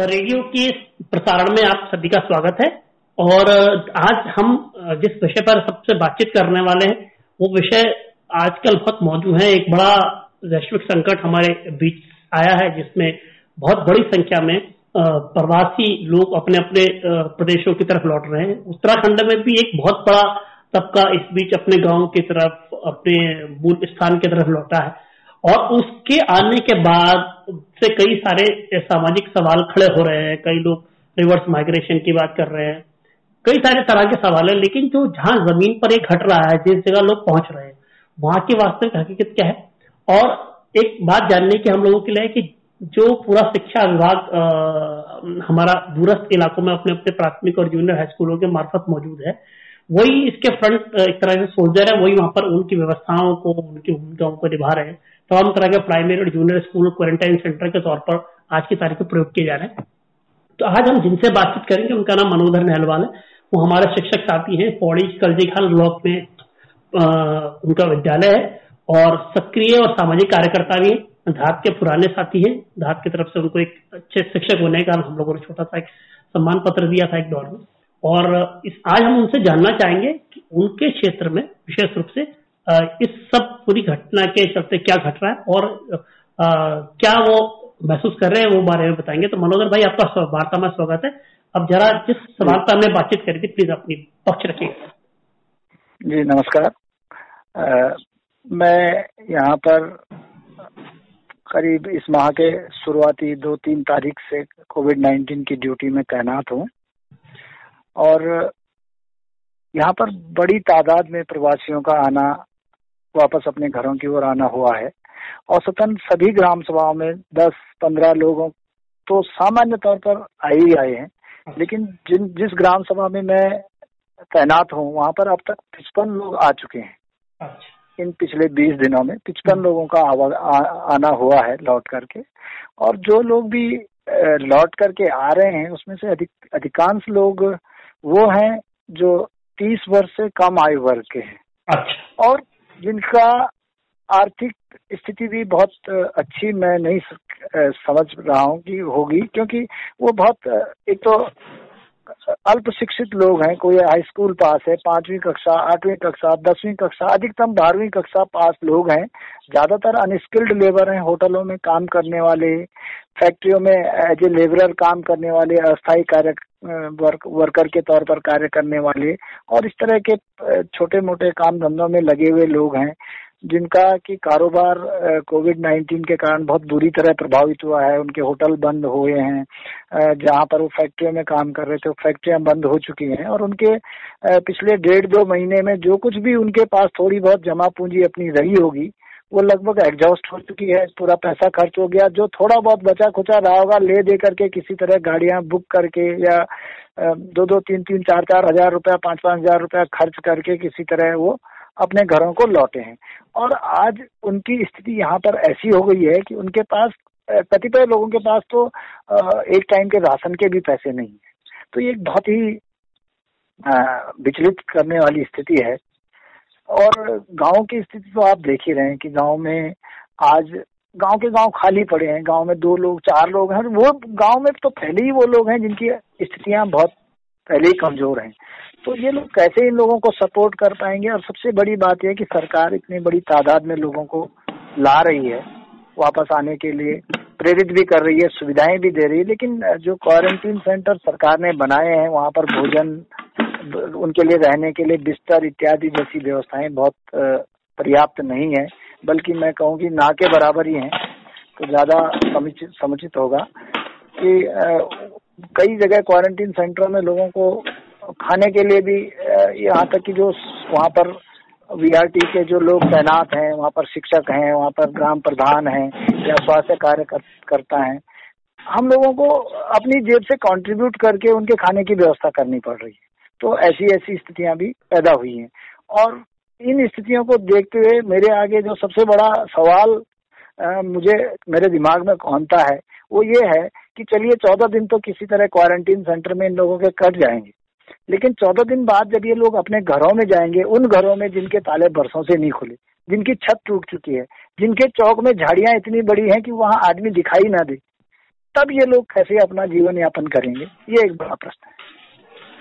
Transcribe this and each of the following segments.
Radio के प्रसारण में आप सभी का स्वागत है। और आज हम जिस विषय पर सबसे बातचीत करने वाले हैं, वो विषय आजकल बहुत मौजूद है। एक बड़ा वैश्विक संकट हमारे बीच आया है, जिसमें बहुत बड़ी संख्या में प्रवासी लोग अपने अपने प्रदेशों की तरफ़ लौट रहे हैं। उत्तराखंड में भी एक बहुत बड़ा तबका इस बीच अपने गाँव की तरफ़, अपने मूल स्थान की तरफ़ लौटा है। और उसके आने के बाद से कई सारे सामाजिक सवाल खड़े हो रहे हैं, कई लोग रिवर्स माइग्रेशन की बात कर रहे हैं। कई सारे तरह के सवाल है, लेकिन जो जहाँ ज़मीन पर एक घट रहा है, जिस जगह लोग पहुँच रहे हैं, वहाँ की वास्तविक हकीकत क्या है? और एक बात जानने की हम लोगों के लिए कि जो पूरा शिक्षा विभाग हमारा दूरस्थ इलाकों में अपने अपने प्राथमिक और जूनियर हाई स्कूलों के मार्फत मौजूद है, वही इसके फ्रंट एक तरह से सोल्जर है, वही वहाँ पर उनकी व्यवस्थाओं को, उनकी भूमिकाओं को निभा रहे हैं। तमाम तरह के प्राइमरी और जूनियर स्कूल क्वारंटाइन सेंटर के तौर पर आज की तारीख में प्रयोग किए जा रहे हैं। तो आज हम जिनसे बातचीत करेंगे उनका नाम मनोधर नहलवाल है। वो हमारे शिक्षक साथी हैं पौड़ी कलजी खान ब्लॉक में आ, उनका विद्यालय है और सक्रिय और सामाजिक कार्यकर्ता भी धात के पुराने साथी हैं। धात की तरफ़ से उनको एक अच्छे शिक्षक होने का हम लोगों ने छोटा सा एक सम्मान पत्र दिया था एक दौर में। और इस आज हम उनसे जानना चाहेंगे कि उनके क्षेत्र में विशेष रूप से इस सब पूरी घटना के चलते क्या घट रहा है? और क्या वो महसूस कर रहे हैं वो बारे में बताएँगे। तो मनोदर भाई आपका वार्ता में स्वागत है। अब जरा जिस वार्ता में बातचीत करी थी प्लीज़ अपनी पक्ष रखिए। जी नमस्कार। आ, मैं यहाँ पर करीब इस माह के शुरुआती दो तीन तारीख से कोविड नाइन्टीन की ड्यूटी में तैनात हूँ। और यहाँ पर बड़ी तादाद में प्रवासियों का आना वापस अपने घरों की ओर आना हुआ है औसतन सभी ग्राम सभाओं में 10-15 लोगों तो सामान्य तौर पर आए ही आए हैं लेकिन जिन जिस ग्राम सभा में मैं तैनात हूँ वहाँ पर अब तक पिचपन लोग आ चुके हैं अच्छा। इन पिछले 20 दिनों में पिचपन हम्म। लोगों का आवा, आ, आना हुआ है लौट करके और जो लोग भी लौट करके आ रहे हैं उसमें से अधिक अधिकांश लोग वो हैं जो 30 वर्ष से कम आयु वर्ग के हैं अच्छा। और जिनका आर्थिक स्थिति भी बहुत अच्छी मैं नहीं समझ रहा हूँ कि होगी, क्योंकि वो बहुत एक तो अल्प शिक्षित लोग हैं, कोई हाई स्कूल पास है, पांचवी कक्षा, आठवीं कक्षा, दसवीं कक्षा, अधिकतम बारहवीं कक्षा पास लोग हैं, ज़्यादातर अनस्किल्ड लेबर हैं, होटलों में काम करने वाले, फैक्ट्रियों में एज ए लेबरर काम करने वाले, अस्थायी कार्य वर्क वर्कर के तौर पर कार्य करने वाले और इस तरह के छोटे मोटे काम धंधों में लगे हुए लोग हैं, जिनका कि कारोबार कोविड नाइन्टीन के कारण बहुत बुरी तरह प्रभावित हुआ है। उनके होटल बंद हुए हैं जहाँ पर वो फैक्ट्रियों में काम कर रहे थे फैक्ट्रियाँ बंद हो चुकी हैं और उनके पिछले डेढ़ दो महीने में जो कुछ भी उनके पास थोड़ी बहुत जमा पूंजी अपनी रही होगी वो लगभग एग्जॉस्ट हो चुकी है, पूरा पैसा खर्च हो गया। जो थोड़ा बहुत बचा खुचा रहा होगा, ले दे करके किसी तरह गाड़ियाँ बुक करके या दो दो, तीन तीन, चार चार हज़ार रुपया, पाँच पाँच हज़ार रुपया खर्च करके किसी तरह वो अपने घरों को लौटे हैं। और आज उनकी स्थिति यहाँ पर ऐसी हो गई है कि उनके पास कतिपय लोगों के पास तो एक टाइम के राशन के भी पैसे नहीं है। तो ये बहुत ही विचलित करने वाली स्थिति है। और गाँव की स्थिति तो आप देख ही रहे हैं कि गाँव में आज, गाँव के गाँव खाली पड़े हैं, गाँव में दो लोग, चार लोग हैं वो गाँव में तो पहले ही वो लोग हैं जिनकी स्थितियाँ बहुत पहले ही कमज़ोर हैं। तो ये लोग कैसे इन लोगों को सपोर्ट कर पाएँगे? और सबसे बड़ी बात यह कि सरकार इतनी बड़ी तादाद में लोगों को ला रही है, वापस आने के लिए, प्रेरित भी कर रही है, सुविधाएँ भी दे रही है, लेकिन जो क्वारंटीन सेंटर सरकार ने बनाए हैं, वहाँ पर भोजन उनके लिए रहने के लिए बिस्तर इत्यादि जैसी व्यवस्थाएँ बहुत पर्याप्त नहीं है, बल्कि मैं कहूँ कि ना के बराबर ही हैं तो ज़्यादा समुचित समुचित होगा कि कई जगह क्वारंटीन सेंटरों में लोगों को खाने के लिए भी यहाँ तक कि जो वहाँ पर वीआरटी के जो लोग तैनात हैं, वहाँ पर शिक्षक हैं, वहाँ पर ग्राम प्रधान हैं या स्वास्थ्य कार्यकर्ता हैं, हम लोगों को अपनी जेब से कंट्रीब्यूट करके उनके खाने की व्यवस्था करनी पड़ रही है। तो ऐसी ऐसी स्थितियाँ भी पैदा हुई हैं। और इन स्थितियों को देखते हुए मेरे आगे जो सबसे बड़ा सवाल आ, मुझे मेरे दिमाग में कौनता है वो ये है कि चलिए चौदह दिन तो किसी तरह क्वारंटीन सेंटर में इन लोगों के कट जाएँगे। लेकिन चौदह दिन बाद जब ये लोग अपने घरों में जाएँगे उन घरों में जिनके ताले बरसों से नहीं खुले जिनकी छत टूट चुकी है जिनके चौक में झाड़ियाँ इतनी बड़ी हैं कि वहाँ आदमी दिखाई ना दे तब ये लोग कैसे अपना जीवन यापन करेंगे? ये एक बड़ा प्रश्न है।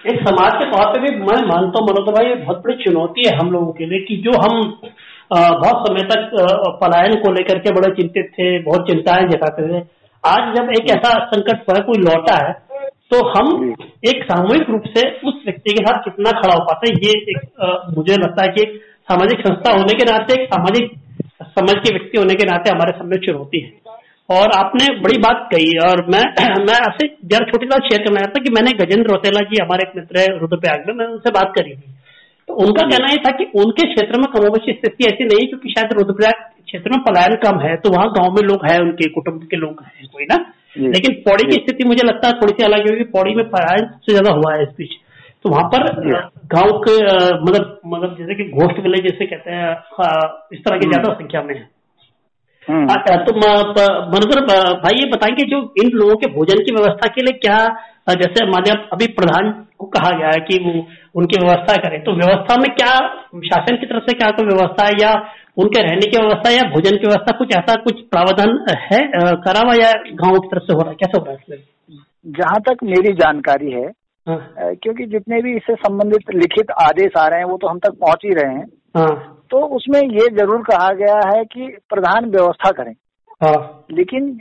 एक समाज के तौर पे भी मैं मानता हूँ मनोज भाई ये बहुत बड़ी चुनौती है हम लोगों के लिए कि जो हम बहुत समय तक पलायन को लेकर के बड़े चिंतित थे बहुत चिंताएँ जताते थे। आज जब एक ऐसा संकट पर कोई लौटा है तो हम एक सामूहिक रूप से उस व्यक्ति के साथ कितना खड़ा हो पाते ये एक आ, मुझे लगता है कि एक सामाजिक संस्था होने के नाते एक सामाजिक समझ के व्यक्ति होने के नाते हमारे सामने चुनौती है। और आपने बड़ी बात कही और मैं मैं आपसे जरा छोटी बात शेयर करना चाहता कि मैंने गजेंद्र रोतेला जी हमारे एक मित्र है रुद्रप्रयाग में मैंने उनसे बात करी थी। तो उनका कहना यह था कि उनके क्षेत्र में कमोबेशी स्थिति ऐसी नहीं क्योंकि शायद रुद्रप्रयाग क्षेत्र में पलायन कम है तो वहाँ गाँव में लोग हैं उनके कुटुंब के लोग हैं कोई ना? लेकिन पौड़ी की स्थिति मुझे लगता है थोड़ी सी अलग है क्योंकि पौड़ी में पलायन सबसे ज़्यादा हुआ है इस बीच। तो वहाँ पर गाँव के मतलब मतलब जैसे कि घोस्ट विलेज जैसे कहते हैं इस तरह की। ज़्यादा संख्या में है। अच्छा तो मनोहर भाई ये बताएँगे जो इन लोगों के भोजन की व्यवस्था के लिए क्या जैसे मान्य अभी प्रधान को कहा गया है कि वो उनकी व्यवस्था करें। तो व्यवस्था में क्या शासन की तरफ़ से क्या कोई व्यवस्था है या उनके रहने की व्यवस्था या भोजन की व्यवस्था कुछ ऐसा कुछ प्रावधान है करा हुआ या गाँव की तरफ़ से हो रहा है? कैसे हो रहा है इसमें? जहाँ तक मेरी जानकारी है हाँ। क्योंकि जितने भी इससे संबंधित लिखित आदेश आ रहे हैं वो तो हम तक पहुँच ही रहे हैं। हाँ। तो उसमें ये ज़रूर कहा गया है कि प्रधान व्यवस्था करें। हाँ। लेकिन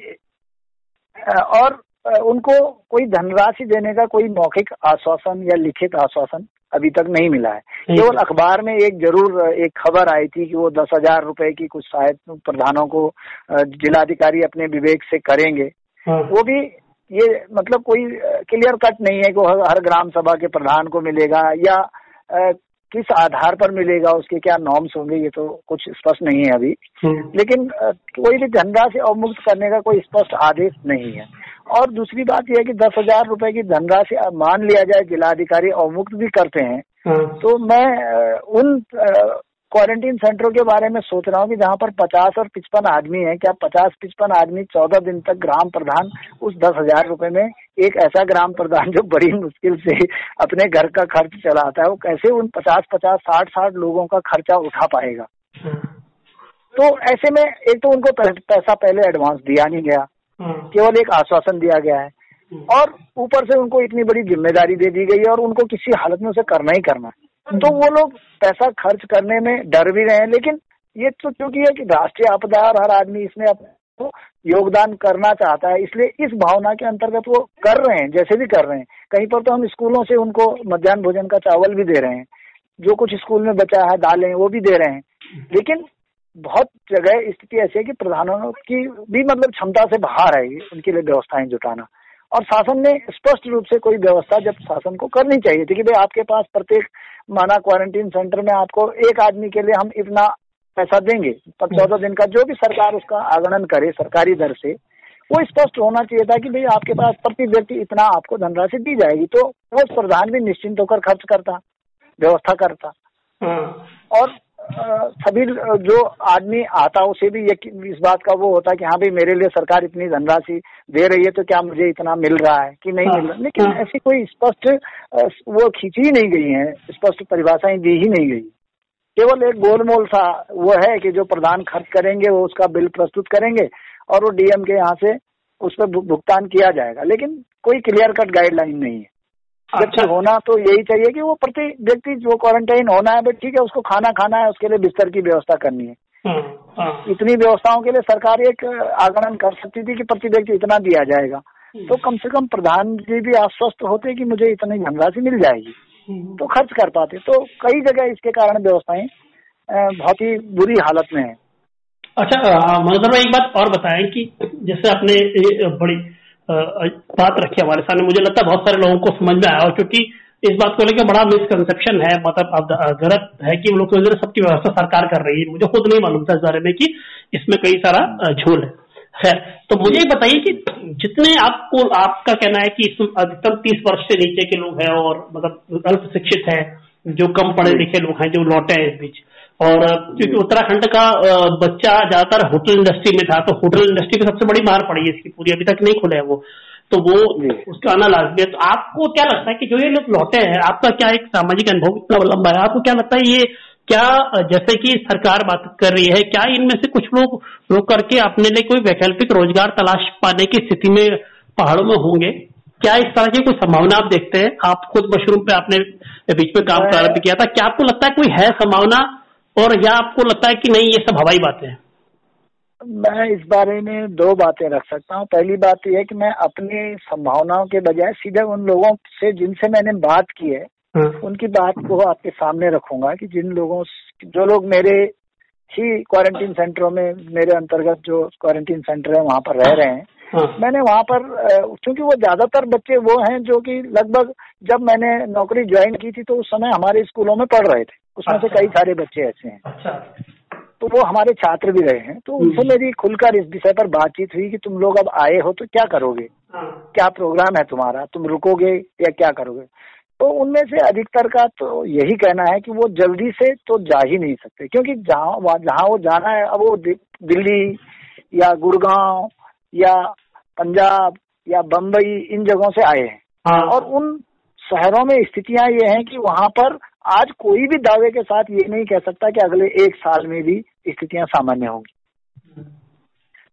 और उनको कोई धनराशि देने का कोई मौखिक आश्वासन या लिखित आश्वासन अभी तक नहीं मिला है। केवल अखबार में एक ज़रूर एक खबर आई थी कि वो दस हज़ार रुपए की कुछ सहायता प्रधानों को जिलाधिकारी अपने विवेक से करेंगे। वो भी ये मतलब कोई क्लियर कट नहीं है कि हर ग्राम सभा के प्रधान को मिलेगा या किस आधार पर मिलेगा उसके क्या नॉर्म्स होंगे ये तो कुछ स्पष्ट नहीं है अभी हम्म। लेकिन कोई भी धनराशि अवमुक्त करने का कोई स्पष्ट आदेश नहीं है और दूसरी बात यह है कि दस हज़ार रूपए की धनराशि मान लिया जाए जिलाधिकारी अवमुक्त भी करते हैं हाँ। तो मैं उन क्वारंटीन सेंटरों के बारे में सोच रहा हूँ कि जहाँ पर पचास और पिचपन आदमी है, क्या पचास पिचपन आदमी चौदह दिन तक ग्राम प्रधान उस दस हज़ार रुपए में एक ऐसा ग्राम प्रधान जो बड़ी मुश्किल से अपने घर का खर्च चलाता है, वो कैसे उन पचास पचास, साठ साठ लोगों का खर्चा उठा पाएगा? तो ऐसे में एक तो उनको पैसा पहले एडवांस दिया नहीं गया, केवल एक आश्वासन दिया गया है। और ऊपर से उनको इतनी बड़ी ज़िम्मेदारी दे दी गई है और उनको किसी हालत में उसे करना ही करना है। तो वो लोग पैसा खर्च करने में डर भी रहे हैं, लेकिन ये तो क्योंकि है कि राष्ट्रीय आपदा और हर आदमी इसमें अपने योगदान करना चाहता है, इसलिए इस भावना के अंतर्गत वो कर रहे हैं, जैसे भी कर रहे हैं। कहीं पर तो हम स्कूलों से उनको मध्यान्ह भोजन का चावल भी दे रहे हैं, जो कुछ स्कूल में बचा है, दालें, वो भी दे रहे हैं। लेकिन बहुत जगह स्थिति ऐसी है कि प्रधानों की भी मतलब क्षमता से बाहर है, उनके लिए व्यवस्थाएँ जुटाना। और शासन ने स्पष्ट रूप से कोई व्यवस्था जब शासन को करनी चाहिए थी कि भाई आपके पास प्रत्येक माना क्वारंटीन सेंटर में आपको एक आदमी के लिए हम इतना पैसा देंगे तब चौदह दिन का जो भी सरकार उसका आगणन करे सरकारी दर से वो स्पष्ट होना चाहिए था कि भाई आपके पास प्रति व्यक्ति इतना आपको धनराशि दी जाएगी तो वो प्रधान भी निश्चिंत होकर खर्च करता व्यवस्था करता हाँ। और सभी जो आदमी आता उसे भी इस बात का वो होता है कि हाँ भाई मेरे लिए सरकार इतनी धनराशि दे रही है तो क्या मुझे इतना मिल रहा है कि नहीं हाँ, मिल रहा? लेकिन हाँ, ऐसी कोई स्पष्ट वो खींची ही नहीं गई है स्पष्ट परिभाषाएँ दी ही नहीं गई। केवल एक गोलमोल सा वो है कि जो प्रधान खर्च करेंगे वो उसका बिल प्रस्तुत करेंगे और वो डीएम के यहाँ से उस पर भुगतान किया जाएगा। लेकिन कोई क्लियर कट गाइडलाइन नहीं है। अच्छा होना तो यही चाहिए कि वो प्रति व्यक्ति जो क्वारंटाइन होना है ठीक है उसको खाना खाना है उसके लिए बिस्तर की व्यवस्था करनी है हाँ, हाँ। इतनी व्यवस्थाओं के लिए सरकार एक आगमन कर सकती थी कि प्रति व्यक्ति इतना दिया जाएगा हम्म। तो कम से कम प्रधान जी भी आश्वस्त होते कि मुझे इतनी धनराशि मिल जाएगी हम्म। तो खर्च कर पाते तो कई जगह इसके कारण व्यवस्थाएँ बहुत ही बुरी हालत में है अच्छा मनोदर एक बात और बताएँ कि जैसे आपने बड़ी बात रखी हमारे सामने। मुझे लगता है बहुत सारे लोगों को समझ में आया और क्योंकि इस बात को लेकर बड़ा मिसकंसेप्शन है मतलब अब गलत है कि लोग सबकी व्यवस्था सरकार कर रही है। मुझे खुद नहीं मालूम था इस बारे में कि इसमें कई सारा झोल है है। तो मुझे बताइए कि जितने आपको, आपका कहना है कि अधिकतम तीस वर्ष से नीचे के लोग हैं और मतलब अल्प शिक्षित है, जो कम पढ़े लिखे लोग हैं, जो लौटे हैं इस बीच और क्योंकि उत्तराखंड का बच्चा ज़्यादातर होटल इंडस्ट्री में था तो होटल इंडस्ट्री को सबसे बड़ी मार पड़ी है इसकी पूरी अभी तक नहीं खुले है वो। तो वो उसका आना लाजमी है। तो आपको क्या लगता है कि जो ये लोग लौटे हैं आपका क्या एक सामाजिक अनुभव इतना लंबा है? आपको क्या लगता है ये क्या जैसे कि सरकार बात कर रही है क्या इनमें से कुछ लोग रोक करके अपने लिए कोई वैकल्पिक रोज़गार तलाश पाने की स्थिति में पहाड़ों में होंगे? क्या इस तरह की कोई संभावना आप देखते हैं? आप खुद मशरूम पे आपने बीच में काम प्रारंभ किया था। क्या आपको लगता है कोई है संभावना और या आपको लगता है कि नहीं ये सब हवाई बातें हैं मैं इस बारे में दो बातें रख सकता हूँ पहली बात यह है कि मैं अपनी संभावनाओं के बजाय सीधे उन लोगों से जिनसे मैंने बात की है हाँ। उनकी बात को आपके सामने रखूँगा कि जिन लोगों जो लोग मेरे ही क्वारंटीन सेंटरों में मेरे अंतर्गत जो क्वारंटीन सेंटर है वहाँ पर रह रहे हैं हाँ। मैंने वहाँ पर क्योंकि वो ज़्यादातर बच्चे वो हैं जो कि लगभग जब मैंने नौकरी ज्वाइन की थी तो उस समय हमारे स्कूलों में पढ़ रहे थे उसमें अच्छा। से। कई सारे बच्चे ऐसे हैं अच्छा। तो वो हमारे छात्र भी रहे हैं तो उनसे हम्म। मेरी खुलकर इस विषय पर बातचीत हुई कि तुम लोग अब आए हो तो क्या करोगे हाँ। क्या प्रोग्राम है तुम्हारा तुम रुकोगे या क्या करोगे तो उनमें से अधिकतर का तो यही कहना है कि वो जल्दी से तो जा ही नहीं सकते क्योंकि जहाँ जहाँ वो जाना है अब वो दिल्ली या गुड़गांव या पंजाब या बम्बई इन जगहों से आए हैं हाँ। और उन शहरों में स्थितियाँ ये हैं कि वहाँ पर आज कोई भी दावे के साथ ये नहीं कह सकता कि अगले एक साल में भी स्थितियाँ सामान्य होंगी।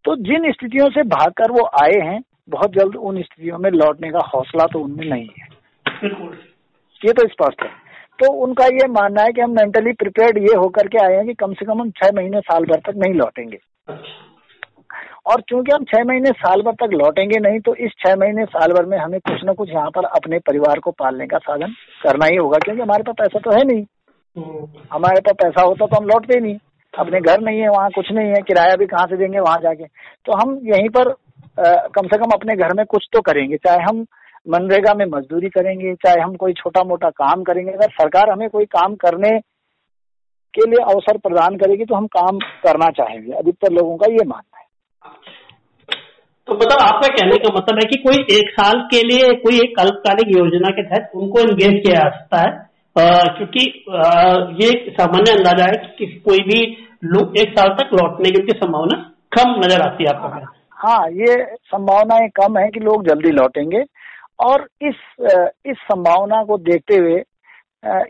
तो जिन स्थितियों से भागकर वो आए हैं बहुत जल्द उन स्थितियों में लौटने का हौसला तो उनमें नहीं है। ये तो स्पष्ट है। तो उनका ये मानना है कि हम मेंटली प्रिपेयर्ड ये होकर के आए हैं कि कम से कम हम छह महीने साल भर तक नहीं लौटेंगे। और चूँकि हम छह महीने साल भर तक लौटेंगे नहीं तो इस छह महीने साल भर में हमें कुछ न कुछ यहाँ पर अपने परिवार को पालने का साधन करना ही होगा क्योंकि हमारे पास पैसा तो है नहीं। हमारे पास पैसा होता तो हम लौटते नहीं। अपने घर नहीं है वहाँ कुछ नहीं है किराया भी कहाँ से देंगे वहाँ जाके। तो हम यहीं पर आ, कम से कम अपने घर में कुछ तो करेंगे चाहे हम मनरेगा में मजदूरी करेंगे चाहे हम कोई छोटा मोटा काम करेंगे। अगर सरकार हमें कोई काम करने के लिए अवसर प्रदान करेगी तो हम काम करना चाहेंगे। अधिकतर लोगों का ये मानना तो मतलब आपका कहने का मतलब है कि कोई एक साल के लिए कोई एक अल्पकालिक योजना के तहत उनको एंगेज किया जा सकता है क्योंकि ये सामान्य अंदाज़ा है कि कोई भी लोग एक साल तक लौटने की उनकी संभावना कम नज़र आती है आपका कहना हाँ ये संभावनाएँ कम है कि लोग जल्दी लौटेंगे और इस इस संभावना को देखते हुए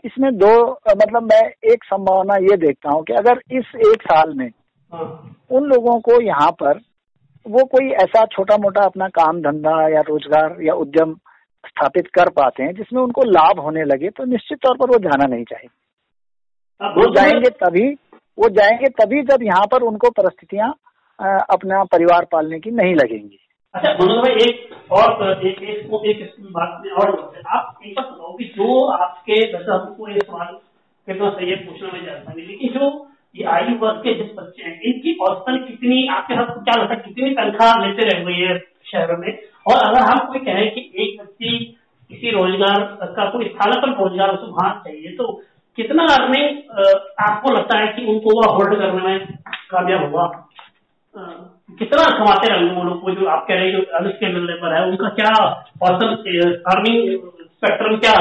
इसमें दो मतलब मैं एक संभावना ये देखता हूँ कि अगर इस एक साल में हाँ। उन लोगों को यहाँ पर वो कोई ऐसा छोटा मोटा अपना काम धंधा या रोज़गार या उद्यम स्थापित कर पाते हैं जिसमें उनको लाभ होने लगे तो निश्चित तौर पर वो जाना नहीं चाहिए। वो जाएँगे तभी वो जाएँगे तभी जब यहाँ पर उनको परिस्थितियाँ अपना परिवार पालने की नहीं लगेंगी। अच्छा मनोज भाई एक और एक एक, एक बात में और आप एक बात बताओ कि जो आपके दर्शकों ये सवाल कितना सही है पूछना मैं जानता नहीं लेकिन जो ये आयु वर्ग के जिस बच्चे हैं, इनकी औसतन कितनी, आपके साथ क्या लगता है, कितनी तनख्वाह लेते रहे हुए ये शहरों में? और अगर हम कोई कहें कि एक व्यक्ति किसी रोज़गार का कोई स्थानापन्न रोज़गार उसे वहाँ चाहिए तो कितना अर्निंग आपको लगता है कि उनको वह होल्ड करने में कामयाब हुआ कितना कमाते रहेंगे वो लोग? जो आप कह रहे हैं, जो अनस्किल लेबर है, उनका क्या औसत अर्निंग स्पेक्ट्रम क्या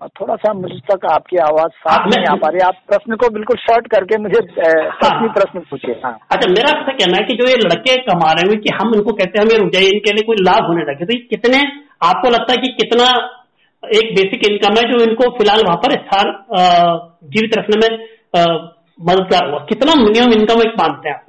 थोड़ा सा मुझे तक आपकी आवाज़ साफ़ नहीं आ पा रही। आप प्रश्न को बिल्कुल शॉर्ट करके मुझे हाँ, प्रश्न पूछिए। हाँ। अच्छा मेरा ऐसा कहना है कि जो ये लड़के कमा रहे हैं कि हम इनको कहते हैं हमें रुक जाइए इनके लिए कोई लाभ होने लगे। तो कितने आपको लगता है कि कितना एक बेसिक इनकम है जो इनको फ़िलहाल वहाँ पर स्थान जीवित रखने में मददगार हुआ? कितना मिनिमम इनकम एक मानते हैं आप?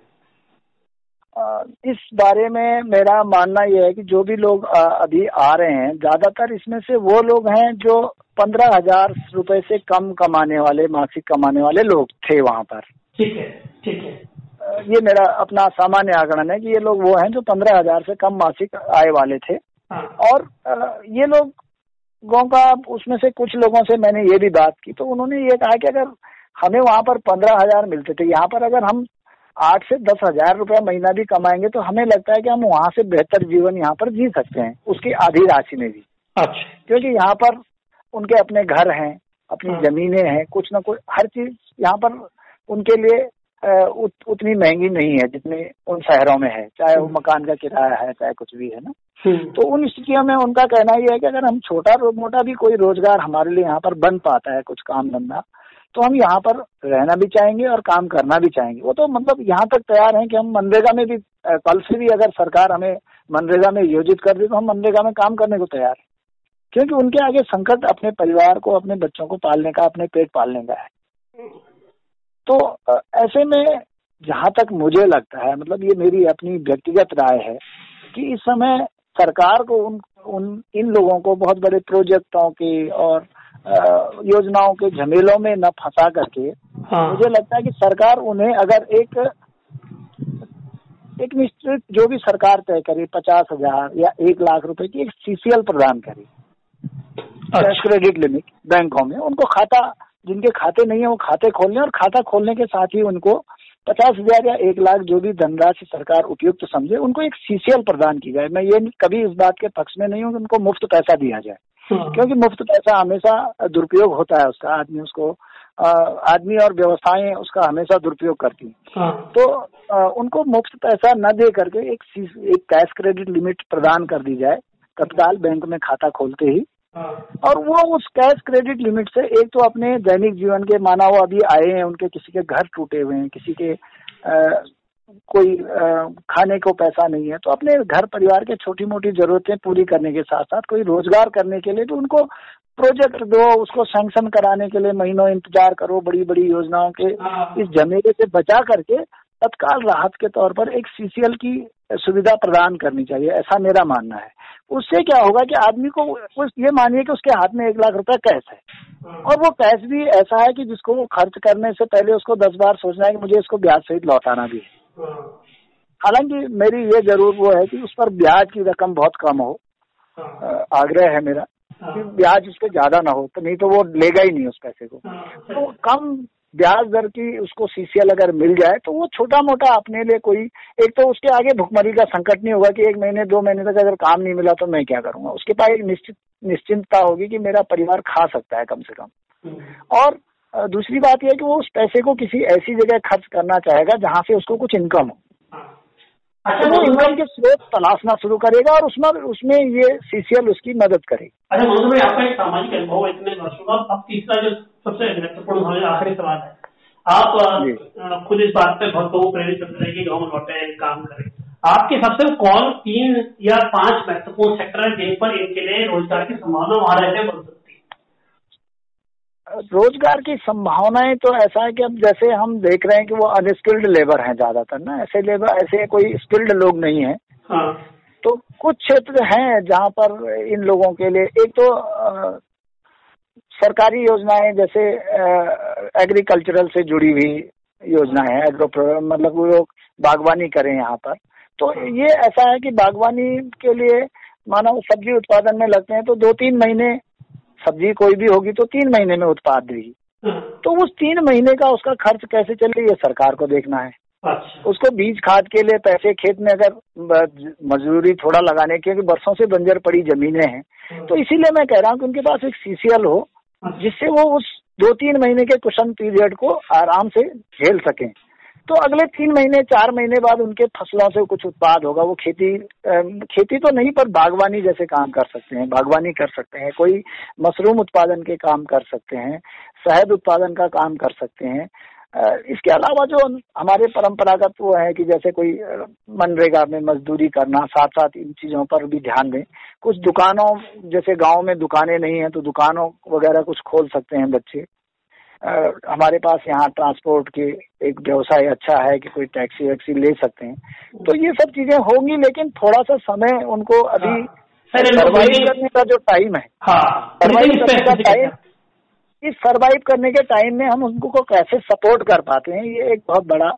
इस बारे में मेरा मानना यह है कि जो भी लोग अभी आ रहे हैं ज़्यादातर इसमें से वो लोग हैं जो पंद्रह हज़ार रूपए से कम कमाने वाले मासिक कमाने वाले लोग थे वहाँ पर। ठीक है ठीक है। ये मेरा अपना सामान्य आकलन है कि ये लोग वो हैं जो पंद्रह हज़ार से कम मासिक आय वाले थे। हाँ। और ये लोग गाँव का उसमें से कुछ लोगों से मैंने ये भी बात की तो उन्होंने ये कहा कि अगर हमें वहाँ पर पंद्रह हज़ार मिलते थे यहाँ पर अगर हम आठ से दस हज़ार रुपया महीना भी कमाएँगे तो हमें लगता है कि हम वहाँ से बेहतर जीवन यहाँ पर जी सकते हैं उसकी आधी राशि में भी। अच्छा। क्योंकि यहाँ पर उनके अपने घर हैं अपनी हाँ। जमीनें हैं कुछ ना कुछ हर चीज़ यहाँ पर उनके लिए उत, उतनी महँगी नहीं है जितनी उन शहरों में है चाहे वो हम्म। मकान का किराया है चाहे कुछ भी है ना हम्म। तो उन स्थितियों में उनका कहना यह है कि अगर हम छोटा मोटा भी कोई रोज़गार हमारे लिए यहाँ पर बन पाता है कुछ काम धंधा तो हम यहाँ पर रहना भी चाहेंगे और काम करना भी चाहेंगे वो तो मतलब यहाँ तक तैयार हैं कि हम मनरेगा में भी कल से भी अगर सरकार हमें मनरेगा में योजित कर दे तो हम मनरेगा में काम करने को तैयार हैं क्योंकि उनके आगे संकट अपने परिवार को अपने बच्चों को पालने का अपने पेट पालने का है तो ऐसे में जहाँ तक मुझे लगता है मतलब ये मेरी अपनी व्यक्तिगत राय है कि इस समय सरकार को उन उन इन लोगों को बहुत बड़े प्रोजेक्टों के और योजनाओं के झमेलों में न फंसा करके हाँ। मुझे लगता है कि सरकार उन्हें अगर एक एक निश्चित जो भी सरकार तय करे पचास हज़ार या एक लाख रुपए की एक सीसीएल प्रदान करे अच्छा। क्रेडिट लिमिट बैंकों में उनको खाता जिनके खाते नहीं है वो खाते खोलने और खाता खोलने के साथ ही उनको पचास हज़ार या एक लाख जो भी धनराशि सरकार उपयुक्त तो समझे उनको एक सीसीएल प्रदान की जाए मैं ये कभी इस बात के पक्ष में नहीं हूँ कि उनको मुफ़्त पैसा दिया जाए हाँ। क्योंकि मुफ़्त पैसा हमेशा दुरुपयोग होता है उसका आदमी उसको आदमी और व्यवस्थाएँ उसका हमेशा दुरुपयोग करती हैं हाँ। तो उनको मुफ़्त पैसा न दे करके एक एक कैश क्रेडिट लिमिट प्रदान कर दी जाए तत्काल बैंक में खाता खोलते हाँ। और वो उस कैश क्रेडिट लिमिट से एक तो अपने दैनिक जीवन के माना वो अभी आए हैं उनके किसी के घर टूटे हुए हैं किसी के आ, कोई आ, खाने को पैसा नहीं है तो अपने घर परिवार के छोटी मोटी जरूरतें पूरी करने के साथ साथ कोई रोज़गार करने के लिए तो उनको प्रोजेक्ट दो उसको सैंक्शन कराने के लिए महीनों इंतज़ार करो बड़ी बड़ी योजनाओं के हाँ। इस झमेले से बचा करके तत्काल राहत के तौर पर एक सीसीएल की सुविधा प्रदान करनी चाहिए ऐसा मेरा मानना है। उससे क्या होगा कि आदमी को उस ये मानिए कि उसके हाथ में एक लाख रुपए कैश है। हाँ। और वो कैश भी ऐसा है कि जिसको वो खर्च करने से पहले उसको दस बार सोचना है कि मुझे इसको ब्याज सहित लौटाना भी है। हाँ। हालाँकि मेरी ये ज़रूर वो है कि उस पर ब्याज की रकम बहुत कम हो। हाँ। आग्रह है मेरा कि ब्याज उस पर ज़्यादा ना हो तो नहीं तो वो लेगा ही नहीं उस पैसे को। तो कम ब्याज दर की उसको सीसीएल अगर मिल जाए तो वो छोटा मोटा अपने लिए कोई, एक तो उसके आगे भुखमरी का संकट नहीं होगा कि एक महीने, दो महीने तक अगर काम नहीं मिला तो मैं क्या करूँगा उसके पास एक निश्चित, निश्चिंतता होगी कि मेरा परिवार खा सकता है कम से कम। और दूसरी बात यह कि वो उस पैसे को किसी ऐसी जगह खर्च करना चाहेगा जहाँ से उसको कुछ इनकम हो अच्छा वो इनकम के स्रोत तलाशना शुरू करेगा और उसमें उसमें ये सीसीएल उसकी मदद करेगी। अच्छा मधु भाई आपका एक सामाजिक अनुभव इतने वर्षों का। अब तीसरा जो सबसे महत्वपूर्ण हमारे आखिरी सवाल है। आप खुद इस बात पे बहुत लोग प्रेरित करते रहे कि गाँव में लौटे काम करें। आपके हिसाब से कौन तीन या पाँच महत्वपूर्ण सेक्टर है जिन पर इनके लिए रोज़गार की संभावना वहाँ रहते बन सकती रोज़गार की संभावनाएँ तो ऐसा है कि अब जैसे हम देख रहे हैं कि वो अनस्किल्ड लेबर हैं ज़्यादातर ना ऐसे लेबर ऐसे कोई स्किल्ड लोग नहीं है हाँ। तो कुछ क्षेत्र हैं जहाँ पर इन लोगों के लिए एक तो आ, सरकारी योजनाएँ जैसे एग्रीकल्चरल से जुड़ी हुई योजनाएँ हैं एग्रो मतलब वो लोग बागवानी करें यहाँ पर तो ये ऐसा है कि बागवानी के लिए मानो सब्ज़ी उत्पादन में लगते हैं तो दो तीन महीने सब्ज़ी कोई भी होगी तो तीन महीने में उत्पाद देगी। तो उस तीन महीने का उसका खर्च कैसे चल रही है सरकार को देखना है अच्छा। उसको बीज खाद के लिए पैसे खेत में अगर मजदूरी थोड़ा लगाने के बरसों से बंजर पड़ी जमीनें हैं हाँ। तो इसीलिए मैं कह रहा हूँ कि उनके पास एक सीसीएल हो अच्छा। जिससे वो उस दो तीन महीने के कुशन पीरियड को आराम से झेल सकें तो अगले तीन महीने, चार महीने बाद उनके फ़सलों से कुछ उत्पाद होगा। वो खेती खेती तो नहीं, पर बागवानी जैसे काम कर सकते हैं, बागवानी कर सकते हैं, कोई मशरूम उत्पादन के काम कर सकते हैं, शहद उत्पादन का काम कर सकते हैं। इसके अलावा जो हमारे परंपरागत वो है कि जैसे कोई मनरेगा में मजदूरी करना साथ साथ इन चीज़ों पर भी ध्यान दें। कुछ दुकानों, जैसे गाँव में दुकानें नहीं है तो दुकानों वगैरह कुछ खोल सकते हैं बच्चे। हमारे पास यहाँ ट्रांसपोर्ट की एक व्यवसाय अच्छा है कि कोई टैक्सी वैक्सी ले सकते हैं तो ये सब चीज़ें होंगी लेकिन थोड़ा सा समय उनको अभी सर्वाइव हाँ। करने का जो टाइम है सर्वाइव हाँ। करने का टाइम इस सर्वाइव करने के टाइम में हम उनको कैसे सपोर्ट कर पाते हैं ये एक बहुत बड़ा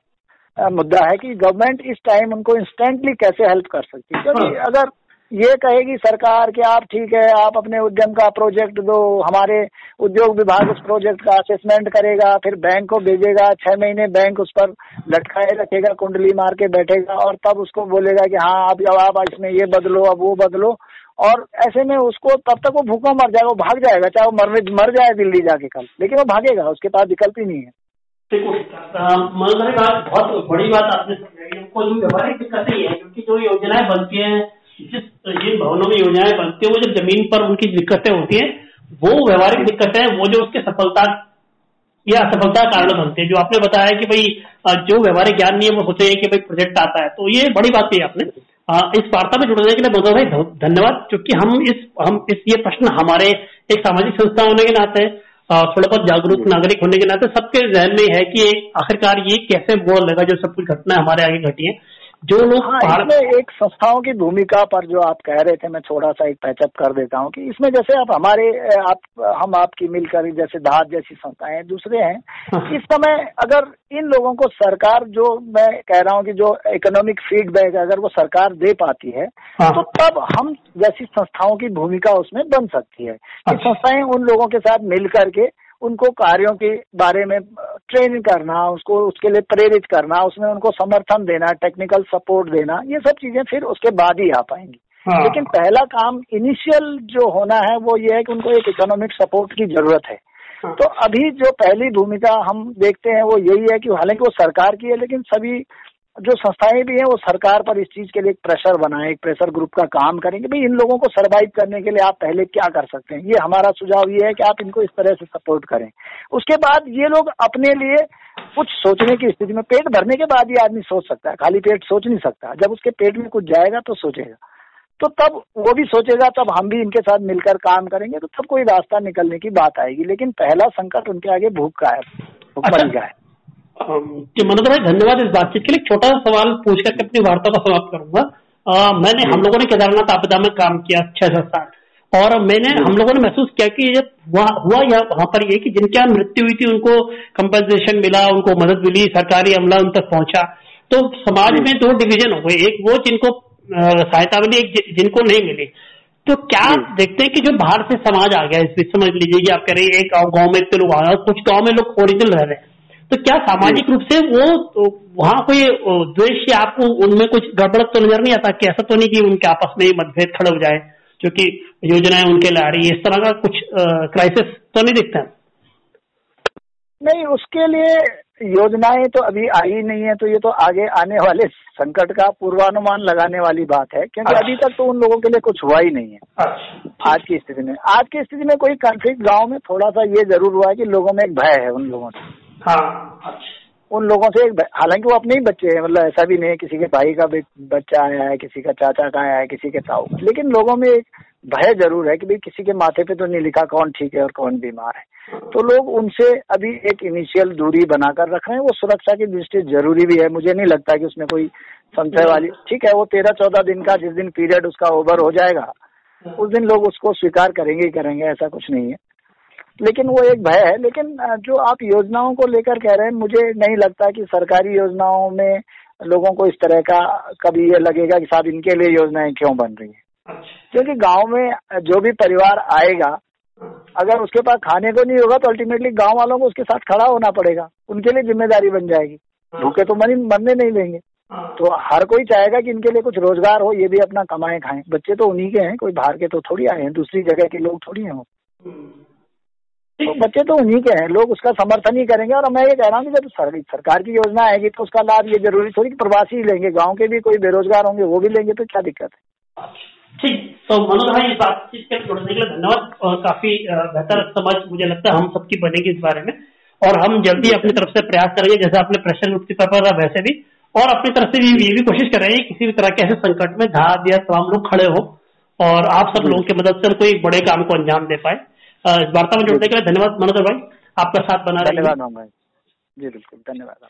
मुद्दा है कि गवर्नमेंट इस टाइम उनको इंस्टेंटली कैसे हेल्प कर सकती है क्योंकि हाँ। अगर ये कहेगी सरकार कि आप ठीक है, आप अपने उद्यम का प्रोजेक्ट दो, हमारे उद्योग विभाग उस प्रोजेक्ट का असेसमेंट करेगा, फिर बैंक को भेजेगा, छह महीने बैंक उस पर लटकाए रखेगा, कुंडली मार के बैठेगा और तब उसको बोलेगा कि हाँ अब आप इसमें ये बदलो, अब वो बदलो। और ऐसे में उसको तब तक वो भूखा मर जाएगा, वो भाग जाएगा, चाहे वो मरने, मर जाए दिल्ली जाके कल, लेकिन वो भागेगा, उसके पास विकल्प ही नहीं है। बहुत बड़ी बात आपने समझाई व्यवहारिक दिक्कत है, क्योंकि जो योजनाएँ बनती हैं, जिस जिन भवनों में योजनाएँ बनती है, वो जब ज़मीन पर उनकी दिक्कतें होती हैं, वो व्यवहारिक दिक्कतें वो जो उसके सफलता या असफलता कारण बनते हैं। जो आपने बताया कि भाई जो व्यवहारिक ज्ञान नहीं है वो सोचे कि भाई प्रोजेक्ट आता है तो ये बड़ी बात है आपने। इस वार्ता में जुड़ने के लिए बहुत भाई धन्यवाद, क्योंकि हम इस हम इस, ये प्रश्न हमारे एक सामाजिक संस्था होने के नाते थोड़ा बहुत जागरूक नागरिक होने के नाते सबके जहन में है कि आखिरकार ये कैसे बोल लगा जो सब कुछ घटना हमारे आगे घटी है। जो लोग हाँ, इसमें एक संस्थाओं की भूमिका पर जो आप कह रहे थे मैं थोड़ा सा एक पैचअप कर देता हूँ कि इसमें जैसे आप हमारे आप हम आपकी मिलकर जैसे धात जैसी संस्थाएँ हैं दूसरे हैं हाँ। इस समय अगर इन लोगों को सरकार जो मैं कह रहा हूँ कि जो इकोनॉमिक फीडबैक अगर वो सरकार दे पाती है हाँ। तो तब हम जैसी संस्थाओं की भूमिका उसमें बन सकती है अच्छा। संस्थाएँ उन लोगों के साथ मिल करके उनको कार्यों के बारे में ट्रेन करना उसको उसके लिए प्रेरित करना उसमें उनको समर्थन देना टेक्निकल सपोर्ट देना ये सब चीज़ें फिर उसके बाद ही आ पाएँगी हाँ। लेकिन पहला काम इनिशियल जो होना है वो ये है कि उनको एक इकोनॉमिक सपोर्ट की ज़रूरत है हाँ। तो अभी जो पहली भूमिका हम देखते हैं वो यही है कि हालाँकि वो सरकार की है लेकिन सभी जो संस्थाएँ भी हैं वो सरकार पर इस चीज़ के लिए एक प्रेशर बनाए एक प्रेशर ग्रुप का काम करेंगे भाई इन लोगों को सर्वाइव करने के लिए आप पहले क्या कर सकते हैं? ये हमारा सुझाव ये है कि आप इनको इस तरह से सपोर्ट करें। उसके बाद ये लोग अपने लिए कुछ सोचने की स्थिति में पेट भरने के बाद ये आदमी सोच सकता है खाली पेट सोच नहीं सकता। जब उसके पेट में कुछ जाएगा तो सोचेगा। तो तब वो भी सोचेगा तब हम भी इनके साथ मिलकर काम करेंगे तो तब कोई रास्ता निकलने की बात आएगी। लेकिन पहला संकट उनके आगे भूख का है भूखमरी अच्छा। का है। मनोज भाई धन्यवाद इस बातचीत के लिए। छोटा सा सवाल पूछ करके अपनी वार्ता को समाप्त करूँगा। मैंने हम लोगों ने केदारनाथ आपदा में काम किया छह से साल और मैंने हम लोगों ने महसूस किया कि जब हुआ या वहाँ पर ये कि जिनके यहाँ मृत्यु हुई थी उनको कंपनसेशन मिला उनको मदद मिली सरकारी अमला उन तक पहुँचा। तो समाज में दो डिवीज़न हो गए। एक वो जिनको सहायता मिली एक जिनको नहीं मिली। तो क्या आप देखते हैं कि जो बाहर से समाज आ गया इस बीच समझ लीजिए कि आप कह रहे हैं एक गाँव में इतने लोग आ रहे हैं कुछ गाँव में लोग ओरिजिनल रह रहे हैं। तो क्या सामाजिक रूप से वो तो वहाँ कोई द्वेष या आपको उनमें कुछ गड़बड़ तो नज़र नहीं आता कि ऐसा तो नहीं कि उनके आपस में मतभेद खड़े हो जाए क्योंकि योजनाएँ उनके ला रही है? इस तरह का कुछ क्राइसिस तो नहीं दिखता? नहीं उसके लिए योजनाएँ तो अभी आई नहीं है तो ये तो आगे आने वाले संकट का पूर्वानुमान लगाने वाली बात है क्योंकि अच्छा। अभी तक तो उन लोगों के लिए कुछ हुआ ही नहीं है। अच्छा। आज की स्थिति में आज की स्थिति में कोई कॉन्फ्लिक्ट गाँव में थोड़ा सा ये ज़रूर हुआ है कि लोगों में एक भय है उन लोगों से। हाँ। अच्छा। उन लोगों से हालाँकि वो अपने ही बच्चे हैं मतलब ऐसा भी नहीं है किसी के भाई का बच्चा आया है किसी का चाचा का आया है किसी के ताऊ का। लेकिन लोगों में एक भय ज़रूर है कि भाई किसी के माथे पे तो नहीं लिखा कौन ठीक है और कौन बीमार है। तो लोग उनसे अभी एक इनिशियल दूरी बनाकर रख रहे हैं। वो सुरक्षा की दृष्टि ज़रूरी भी है। मुझे नहीं लगता कि उसमें कोई संशय वाली ठीक है वो तेरह चौदह दिन का जिस दिन पीरियड उसका ओवर हो जाएगा उस दिन लोग उसको स्वीकार करेंगे ही करेंगे ऐसा कुछ नहीं है। लेकिन वो एक भय है लेकिन जो आप योजनाओं को लेकर कह रहे हैं मुझे नहीं लगता कि सरकारी योजनाओं में लोगों को इस तरह का कभी ये लगेगा कि साहब इनके लिए योजनाएँ क्यों बन रही है अच्छा। क्योंकि गाँव में जो भी परिवार आएगा अगर उसके पास खाने को नहीं होगा तो अल्टीमेटली गाँव वालों को उसके साथ खड़ा होना पड़ेगा उनके लिए ज़िम्मेदारी बन जाएगी हाँ। भूखे तो मरी मरने नहीं देंगे हाँ। तो हर कोई चाहेगा कि इनके लिए कुछ रोज़गार हो ये भी अपना कमाए खाएँ बच्चे तो उन्हीं के हैं कोई बाहर के तो थोड़ी आए हैं दूसरी जगह के लोग थोड़ी हैं वो हम्म। तो बच्चे तो उन्हीं के हैं लोग उसका समर्थन ही करेंगे। और मैं ये कह रहा हूँ कि जब सर, सरकार की योजना आएगी तो उसका लाभ ये ज़रूरी थोड़ी कि प्रवासी ही लेंगे गाँव के भी कोई बेरोजगार होंगे वो भी लेंगे तो क्या दिक्कत है? ठीक तो मनोज भाई इस बातचीत के जोड़ने के लिए धन्यवाद और काफ़ी बेहतर समझ मुझे लगता है हम सबकी बनेगी इस बारे में। और हम जल्दी अपनी तरफ़ से प्रयास करेंगे जैसे आपने प्रेशर की तरफ़ वैसे भी। और अपनी तरफ़ से भी ये भी कोशिश कर रहे हैं किसी भी तरह के ऐसे संकट में जहाँ दिया तमाम लोग खड़े हो और आप सब लोगों की मदद से कोई बड़े काम को अंजाम दे पाए। वार्ता में जुड़ने के लिए धन्यवाद मनोहर भाई। आपका साथ बना धन्यवाद जी, बिल्कुल, धन्यवाद